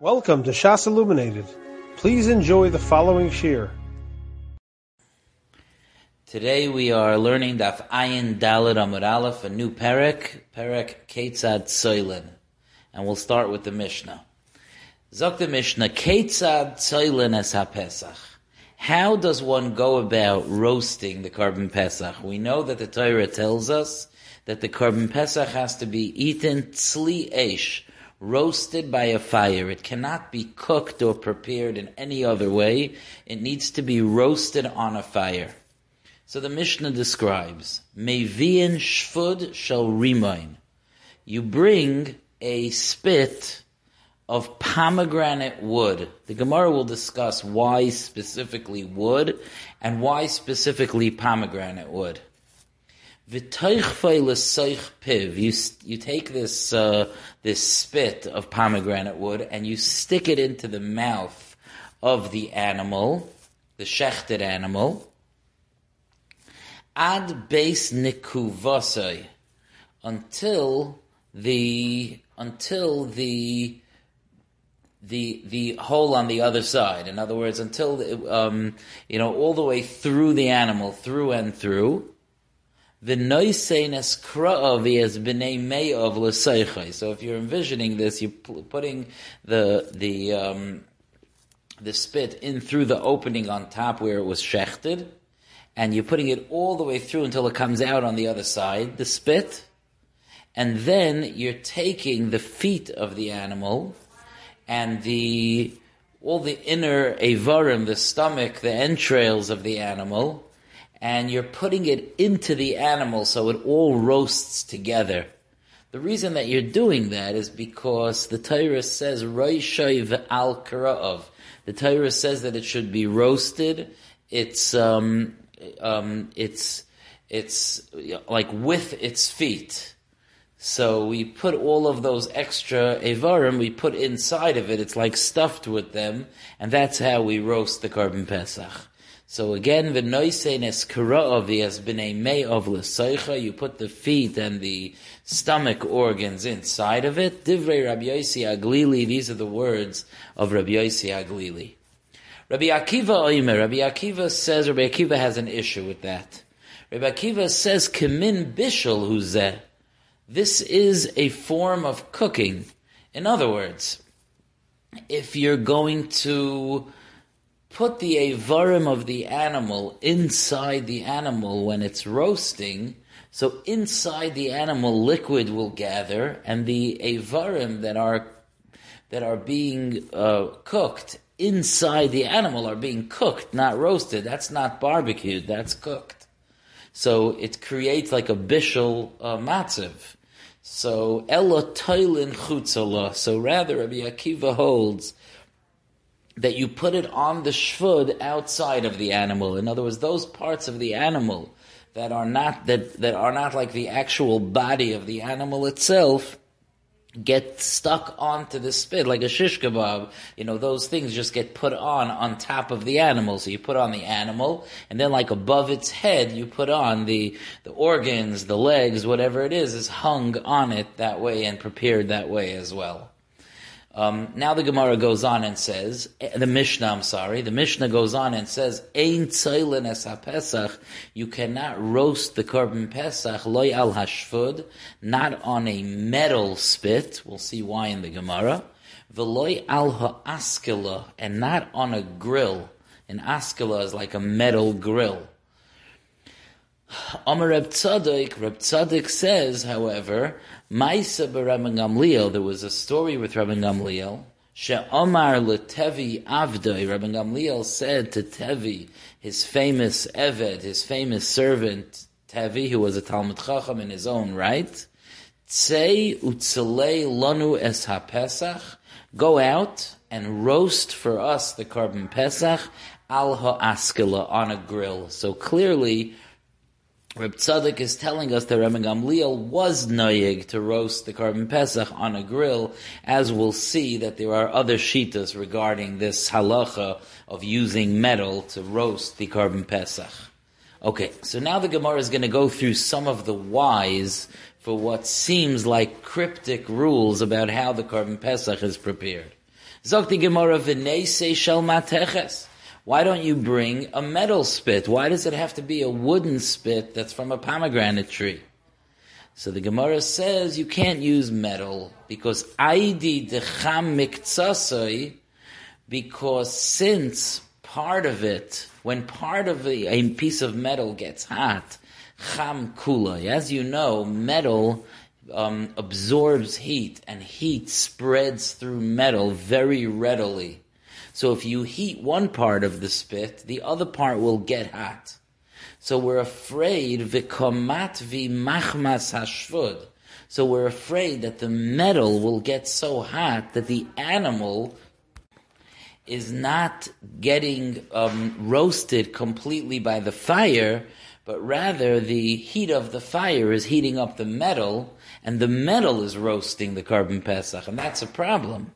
Welcome to Shas Illuminated. Please enjoy the following shiur. Today we are learning Daf Ayin Dalad Amud Aleph, a new perek, perek Ketzad Tzoylin. And we'll start with the Mishnah. Zok the Mishnah, Ketzad Tzoylin es HaPesach. How does one go about roasting the Korban Pesach? We know that the Torah tells us that the Korban Pesach has to be eaten tzli esh, roasted by a fire. It cannot be cooked or prepared in any other way. It needs to be roasted on a fire. So the Mishnah describes, Mevian shfud shall rimoin. You bring a spit of pomegranate wood. The Gemara will discuss why specifically wood and why specifically pomegranate wood. You, you take this, uh, this spit of pomegranate wood and you stick it into the mouth of the animal, the shechted animal, ad base nikuvasai, until the, until the, the the hole on the other side. In other words, until um, you know all the way through the animal, through and through. So if you're envisioning this, you're putting the the um, the spit in through the opening on top where it was shechted, and you're putting it all the way through until it comes out on the other side, the spit, and then you're taking the feet of the animal and the all the inner avarim, the stomach, the entrails of the animal, and you're putting it into the animal so it all roasts together. The reason that you're doing that is because the Torah says Roishay al Kara'ov. The Torah says that it should be roasted. It's um, um, it's it's like with its feet. So we put all of those extra avarim, we put inside of it, it's like stuffed with them, and that's how we roast the Korban Pesach. So again, the noisenes kara'avi has been a may of l'seicha. You put the feet and the stomach organs inside of it. Divrei Rabbi Yossi Haglili. These are the words of Rabbi Yossi Haglili. Rabbi Akiva Oimer. Rabbi Akiva says Rabbi Akiva has an issue with that. Rabbi Akiva says Kimin Bishul Huzeh. This is a form of cooking. In other words, if you're going to put the avarim of the animal inside the animal when it's roasting, so inside the animal liquid will gather, and the avarim that are that are being uh, cooked inside the animal are being cooked, not roasted. That's not barbecued. That's cooked. So it creates like a bishul uh, matziv. So ella toilin chutzala. So rather, Rabbi Akiva holds that you put it on the shvud outside of the animal. In other words, those parts of the animal that are not that, that are not like the actual body of the animal itself get stuck onto the spit like a shish kebab. You know, those things just get put on on top of the animal. So you put on the animal, and then like above its head, you put on the the organs, the legs, whatever it is, is hung on it that way and prepared that way as well. Um, now the Gemara goes on and says, the Mishnah, I'm sorry, the Mishnah goes on and says, Ein tzoylin es pesach you cannot roast the korban pesach, loy al hashfud, not on a metal spit, we'll see why in the Gemara, veloy al ha'askela, and not on a grill. An askela is like a metal grill. Amar Reb Tzadok, Reb Tzadok says, however, Maisa Rabban Gamliel, there was a story with Rabban Gamliel, She'omar leTevi Avdoi, Rabban Gamliel said to Tevi, his famous Eved, his famous servant, Tevi, who was a Talmud Chacham in his own right, Tzei utzalei lanu es ha-Pesach, go out and roast for us the korban Pesach al ha-Askela on a grill. So clearly, Reb Tzadok is telling us that Rabban Gamliel was noyig to roast the korban pesach on a grill, as we'll see that there are other shitas regarding this halacha of using metal to roast the korban pesach. Okay, so now the Gemara is going to go through some of the whys for what seems like cryptic rules about how the korban pesach is prepared. Zokti Gemara v'neise shel mateches. Why don't you bring a metal spit? Why does it have to be a wooden spit that's from a pomegranate tree? So the Gemara says you can't use metal because aidi decham miktsasoi because since part of it, when part of a, a piece of metal gets hot, cham kula, as you know, metal um, absorbs heat and heat spreads through metal very readily. So if you heat one part of the spit, the other part will get hot. So we're afraid v'komat v'machmas hashvud. So we're afraid that the metal will get so hot that the animal is not getting um, roasted completely by the fire, but rather the heat of the fire is heating up the metal, and the metal is roasting the korban pesach, and that's a problem.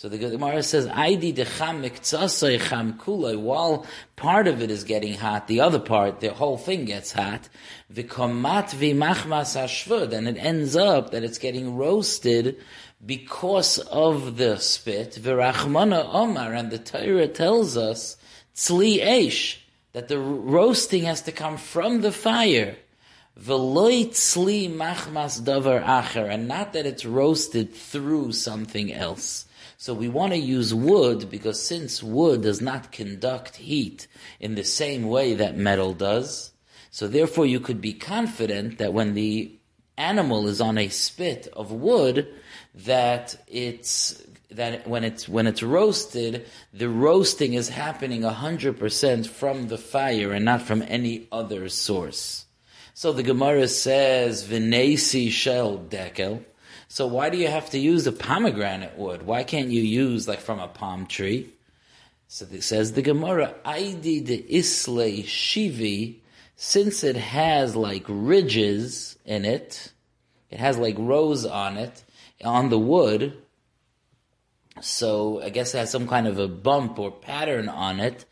So the Gemara says, "Aidi decham miktsasoi cham kuloi." While part of it is getting hot, the other part, the whole thing gets hot. V'komat v'machmas hashvud, and it ends up that it's getting roasted because of the spit. V'rachmana omar, and the Torah tells us tzli esh that the roasting has to come from the fire. V'loi tzli machmas davar acher, and not that it's roasted through something else. So we want to use wood because since wood does not conduct heat in the same way that metal does, so therefore you could be confident that when the animal is on a spit of wood, that it's that when it's when it's roasted, the roasting is happening hundred percent from the fire and not from any other source. So the Gemara says, "V'nesi shel dekel." So why do you have to use a pomegranate wood? Why can't you use like from a palm tree? So it says the Gemara, Aidi de Isle Shivi, since it has like ridges in it, it has like rows on it, on the wood, so I guess it has some kind of a bump or pattern on it.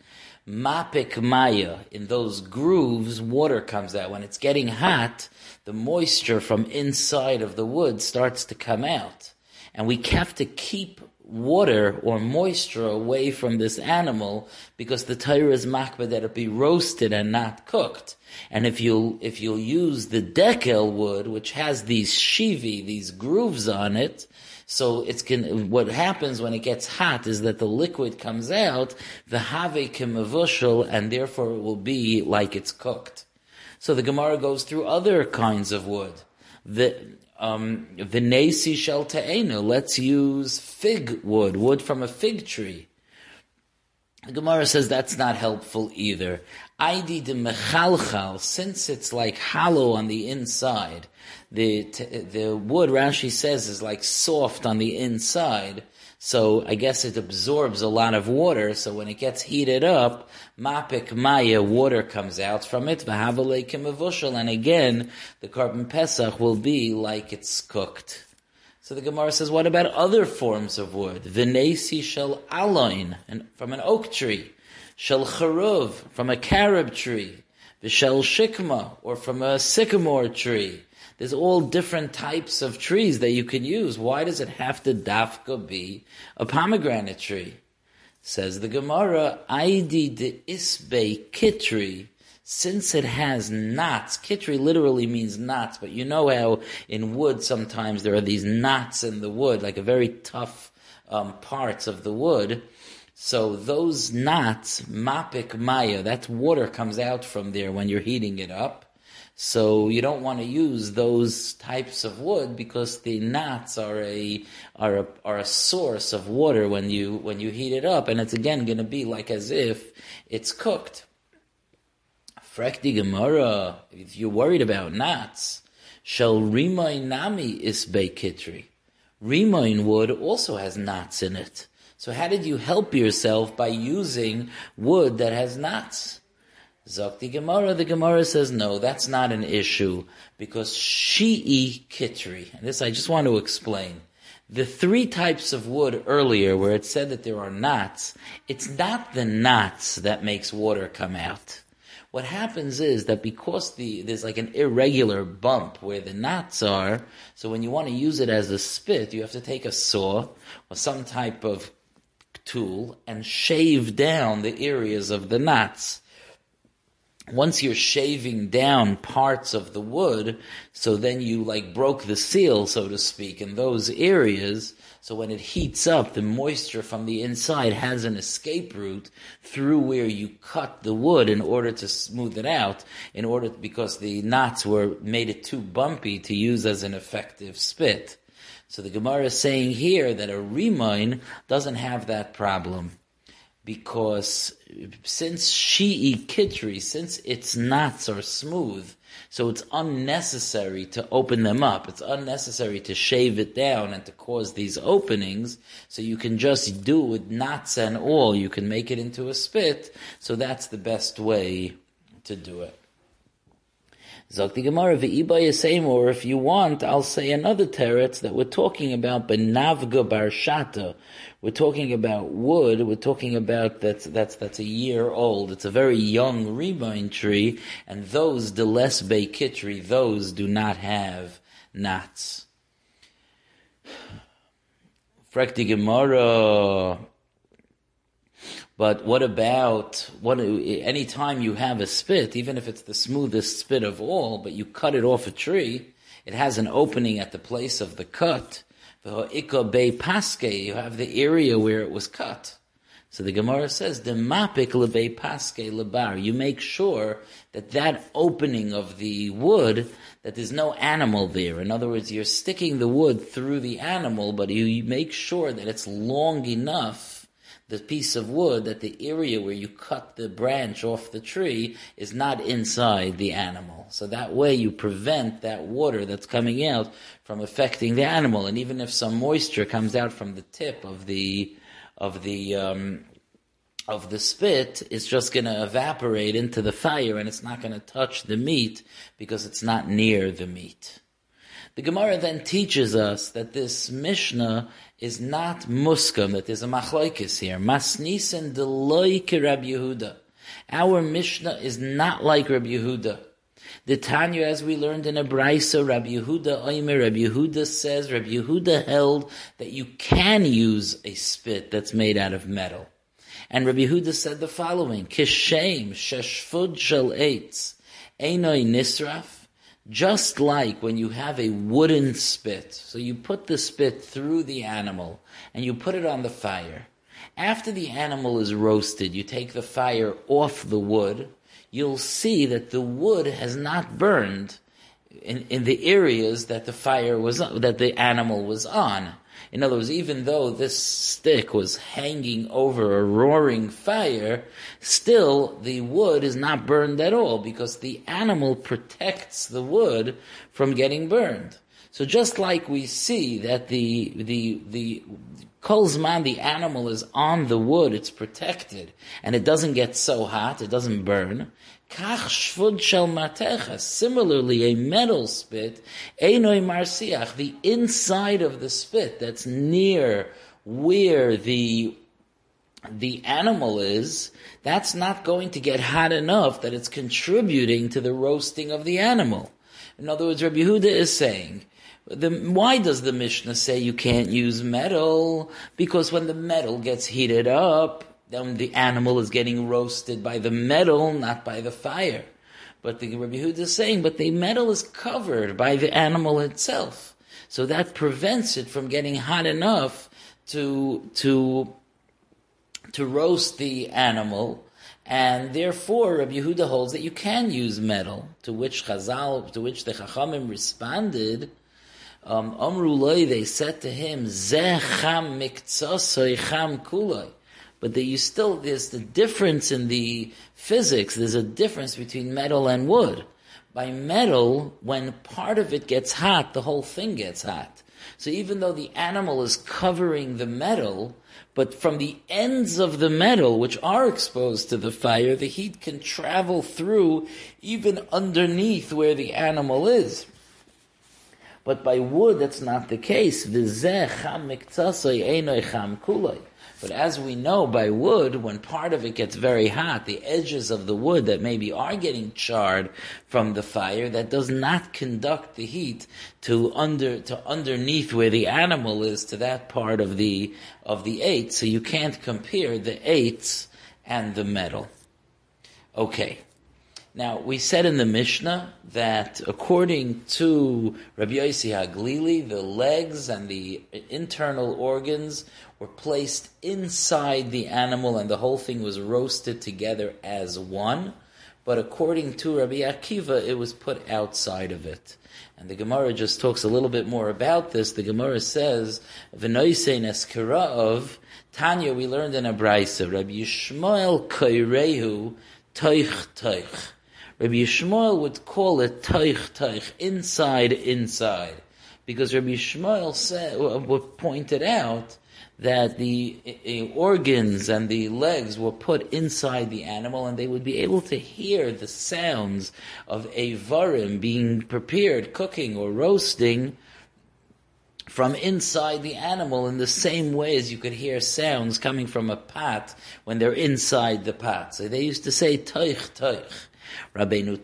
Mapik Maya, in those grooves, water comes out. When it's getting hot, the moisture from inside of the wood starts to come out. And we have to keep water or moisture away from this animal because the Torah is makbah that it be roasted and not cooked. And if you'll, if you'll use the dekel wood, which has these shivi, these grooves on it, so it's can, what happens when it gets hot is that the liquid comes out, the have kimavushal, and therefore it will be like it's cooked. So the Gemara goes through other kinds of wood. The um, Vinesi shel ta'enu. Let's use fig wood, wood from a fig tree. The Gemara says that's not helpful either. Aidi de mechalchal, since it's like hollow on the inside, the the wood Rashi says is like soft on the inside. So I guess it absorbs a lot of water. So when it gets heated up, mapik maya, water comes out from it. And again, the korban pesach will be like it's cooked. So the Gemara says, what about other forms of wood? Vinesi shel aloin, from an oak tree. Shel charuv, from a carob tree. Vishel shikma, or from a sycamore tree. There's all different types of trees that you can use. Why does it have to dafka be a pomegranate tree? Says the Gemara, Aidi de isbe kitri, since it has knots, kitri literally means knots, but you know how in wood sometimes there are these knots in the wood, like a very tough um, parts of the wood. So those knots, mapik maya, that water comes out from there when you're heating it up. So you don't want to use those types of wood because the knots are a are a, are a source of water when you when you heat it up, and it's again going to be like as if it's cooked. Frekti Gemara, if you're worried about knots, shall rimain nami isbe kitri. Rimain wood also has knots in it. So how did you help yourself by using wood that has knots? Zakti Gemara, the Gemara says, no, that's not an issue because Shi'i Kitri. And this I just want to explain. The three types of wood earlier where it said that there are knots, it's not the knots that makes water come out. What happens is that because the, there's like an irregular bump where the knots are, so when you want to use it as a spit, you have to take a saw or some type of tool and shave down the areas of the knots once you're shaving down parts of the wood, so then you like broke the seal, so to speak, in those areas. So when it heats up, the moisture from the inside has an escape route through where you cut the wood in order to smooth it out, in order, because the knots were, made it too bumpy to use as an effective spit. So the Gemara is saying here that a remine doesn't have that problem because since Shi'i Kitri, since its knots are smooth, so it's unnecessary to open them up. It's unnecessary to shave it down and to cause these openings. So you can just do it with knots and all. You can make it into a spit. So that's the best way to do it. Zok the Gemara, v'iba or if you want, I'll say another teretz that we're talking about benavga barshata. We're talking about wood. We're talking about that's that's that's a year old. It's a very young rebine tree, and those deles beikitri, those do not have knots. Frekti Gemara. But what about what? Any time you have a spit, even if it's the smoothest spit of all, but you cut it off a tree, it has an opening at the place of the cut. You have the area where it was cut. So the Gemara says, "The mapik lebe paske lebar." You make sure that that opening of the wood, that there's no animal there. In other words, you're sticking the wood through the animal, but you make sure that it's long enough the piece of wood that the area where you cut the branch off the tree is not inside the animal. So that way you prevent that water that's coming out from affecting the animal. And even if some moisture comes out from the tip of the of the um, of the spit, it's just going to evaporate into the fire and it's not going to touch the meat because it's not near the meat. The Gemara then teaches us that this Mishnah is not muskam, that there's a machlaikis here. Masnisen deloike Rabbi Yehuda. Our Mishnah is not like Rabbi Yehuda. The Tanya, as we learned in a Brisa, Rabbi Yehuda Oimer, Rabbi Yehuda says, Rabbi Yehuda held that you can use a spit that's made out of metal. And Rabbi Yehuda said the following, Kishem sheshfud shel eitz, einoi nisraf, just like when you have a wooden spit, so you put the spit through the animal and you put it on the fire. After the animal is roasted, you take the fire off the wood, you'll see that the wood has not burned in, in the areas that the fire was, that the animal was on. In other words, even though this stick was hanging over a roaring fire, still the wood is not burned at all because the animal protects the wood from getting burned. So just like we see that the the the Kolzman, the animal is on the wood, it's protected, and it doesn't get so hot, it doesn't burn. Similarly, a metal spit, enoi marsiach, the inside of the spit that's near where the the animal is, that's not going to get hot enough that it's contributing to the roasting of the animal. In other words, Rabbi Yehuda is saying, the, why does the Mishnah say you can't use metal? Because when the metal gets heated up, then the animal is getting roasted by the metal, not by the fire. But the Rabbi Yehuda is saying, but the metal is covered by the animal itself. So that prevents it from getting hot enough to, to, to roast the animal. And therefore, Rabbi Yehuda holds that you can use metal, to which Chazal, to which the Chachamim responded, um, Amrulai, they said to him, Zecham miktsasoi cham kuloi. But that you still, there's the difference in the physics, there's a difference between metal and wood. By metal, when part of it gets hot, the whole thing gets hot. So even though the animal is covering the metal, but from the ends of the metal, which are exposed to the fire, the heat can travel through even underneath where the animal is. But by wood, that's not the case. But as we know by wood, when part of it gets very hot, the edges of the wood that maybe are getting charred from the fire, that does not conduct the heat to under to underneath where the animal is to that part of the of the eight. So you can't compare the eights and the metal. Okay. Now, we said in the Mishnah that according to Rabbi Yossi Haglili, the legs and the internal organs were placed inside the animal and the whole thing was roasted together as one. But according to Rabbi Akiva, it was put outside of it. And the Gemara just talks a little bit more about this. The Gemara says, "V'noisein of Tanya." We learned in a brayso, Rabbi Yishmael Kairehu Toich Toich. Rabbi Yishmael would call it Toich Toich, inside, inside, because Rabbi Yishmael said, uh, would pointed out that the uh, uh, organs and the legs were put inside the animal and they would be able to hear the sounds of avarim being prepared, cooking or roasting from inside the animal in the same way as you could hear sounds coming from a pot when they're inside the pot. So they used to say toich toich. Rabbeinu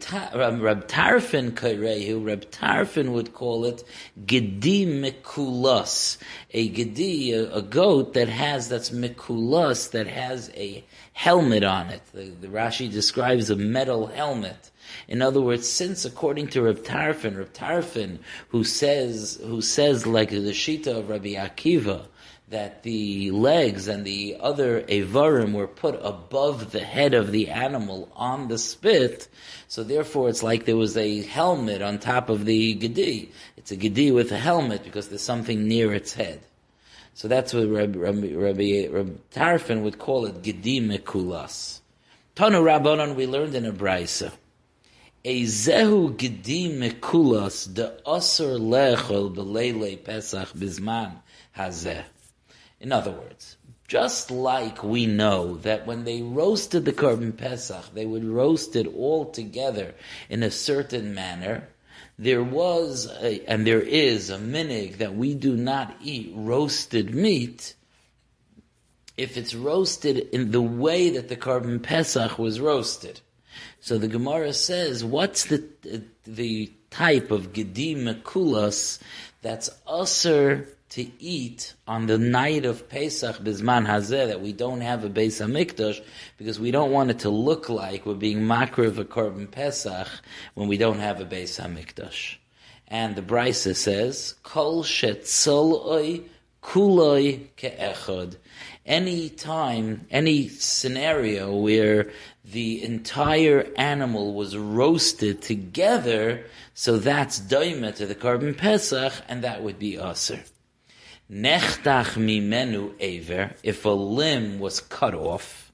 Rab Tarfin Kairehu, Rab Tarfin would call it Gedi Mikulas, a Gedi, a, a, goat that has, that's Mikulas, that has a helmet on it. The, the Rashi describes a metal helmet. In other words, since according to Reb Tarfin, Reb Tarfin, who says, who says like the Shita of Rabbi Akiva, that the legs and the other avarim were put above the head of the animal on the spit, so therefore it's like there was a helmet on top of the gedi. It's a gedi with a helmet because there's something near its head. So that's what Rabbi, Rabbi, Rabbi, Rabbi Tarfin would call it gedi mekulas. Tanu Rabbanon we learned in a brisa. Ezehu gedi mekulas de asur lechol belele pesach bizman hazeh. In other words, just like we know that when they roasted the Korban Pesach, they would roast it all together in a certain manner, there was a, and there is a minig that we do not eat roasted meat if it's roasted in the way that the Korban Pesach was roasted. So the Gemara says, what's the the type of gedim mekulas that's usher to eat on the night of Pesach Bizman Hazeh that we don't have a Beis Hamikdash because we don't want it to look like we're being makriv a Korban Pesach when we don't have a Beis Hamikdash. And the Brisa says, Kol shetzoloi kuloi ke'echod. Any time, any scenario where the entire animal was roasted together, so that's daima to the Korban Pesach, and that would be aser. Nechtach mimenu aver, if a limb was cut off,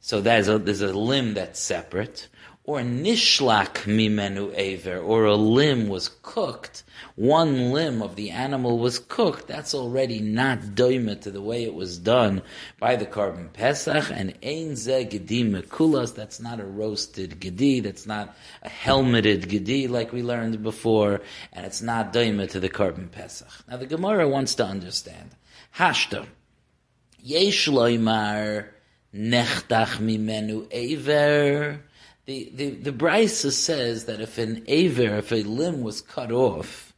so there's a, there's a limb that's separate, or nishlak mimenu aver, or a limb was cooked, one limb of the animal was cooked, that's already not doima to the way it was done by the Korban Pesach, and ein ze gedi mekulas, that's not a roasted gedi, that's not a helmeted gedi like we learned before, and it's not doima to the Korban Pesach. Now the Gemara wants to understand. Hashta. Yesh loimar nechtach mimenu aver, the, the, the Brisa says that if an aver, if a limb was cut off,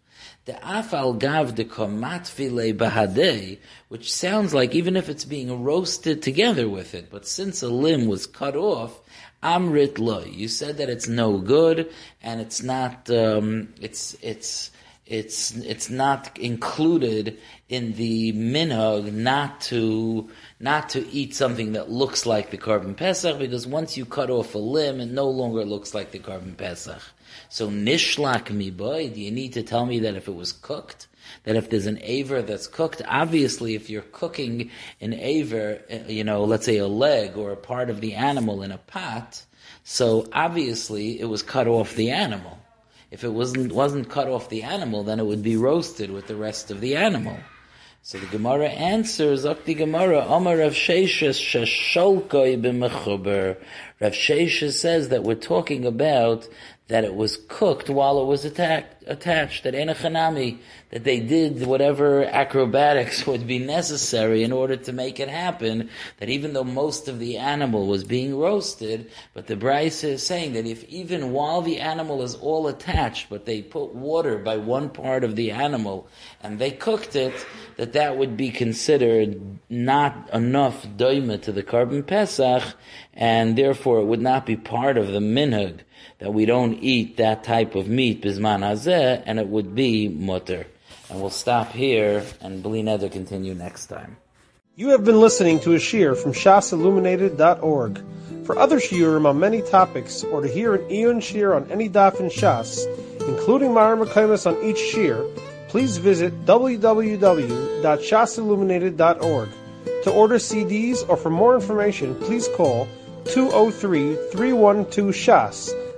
the afal gav de komat file bahadei, which sounds like even if it's being roasted together with it, but since a limb was cut off, amrit loy. You said that it's no good and it's not. Um, it's it's it's it's not included in the minhag not to not to eat something that looks like the Korban Pesach because once you cut off a limb, it no longer looks like the Korban Pesach. So nishlak mi boy, do you need to tell me that if it was cooked, that if there's an aver that's cooked, obviously if you're cooking an aver, uh, you know, let's say a leg or a part of the animal in a pot, so obviously it was cut off the animal. If it wasn't wasn't cut off the animal, then it would be roasted with the rest of the animal. So the Gemara answers, the Gemara, Amar Rav Sheshes Shesholkoi b'mechuber. Rav Sheshes says that we're talking about that it was cooked while it was attacked, attached, that Enochanami, that they did whatever acrobatics would be necessary in order to make it happen, that even though most of the animal was being roasted, but the Brisa is saying that if even while the animal is all attached, but they put water by one part of the animal and they cooked it, that that would be considered not enough doima to the korban Pesach, and therefore it would not be part of the minhag that we don't eat that type of meat bisman hazeh, and it would be mutter. And we'll stop here and Bli Neder continue next time. You have been listening to a shiur from shasilluminated.org. For other shiurim on many topics, or to hear an Eon shiur on any daf in Shas, including mareh mekomos on each shiur, please visit www.shasilluminated.org. To order CDs or for more information, please call 203 312 SHAS.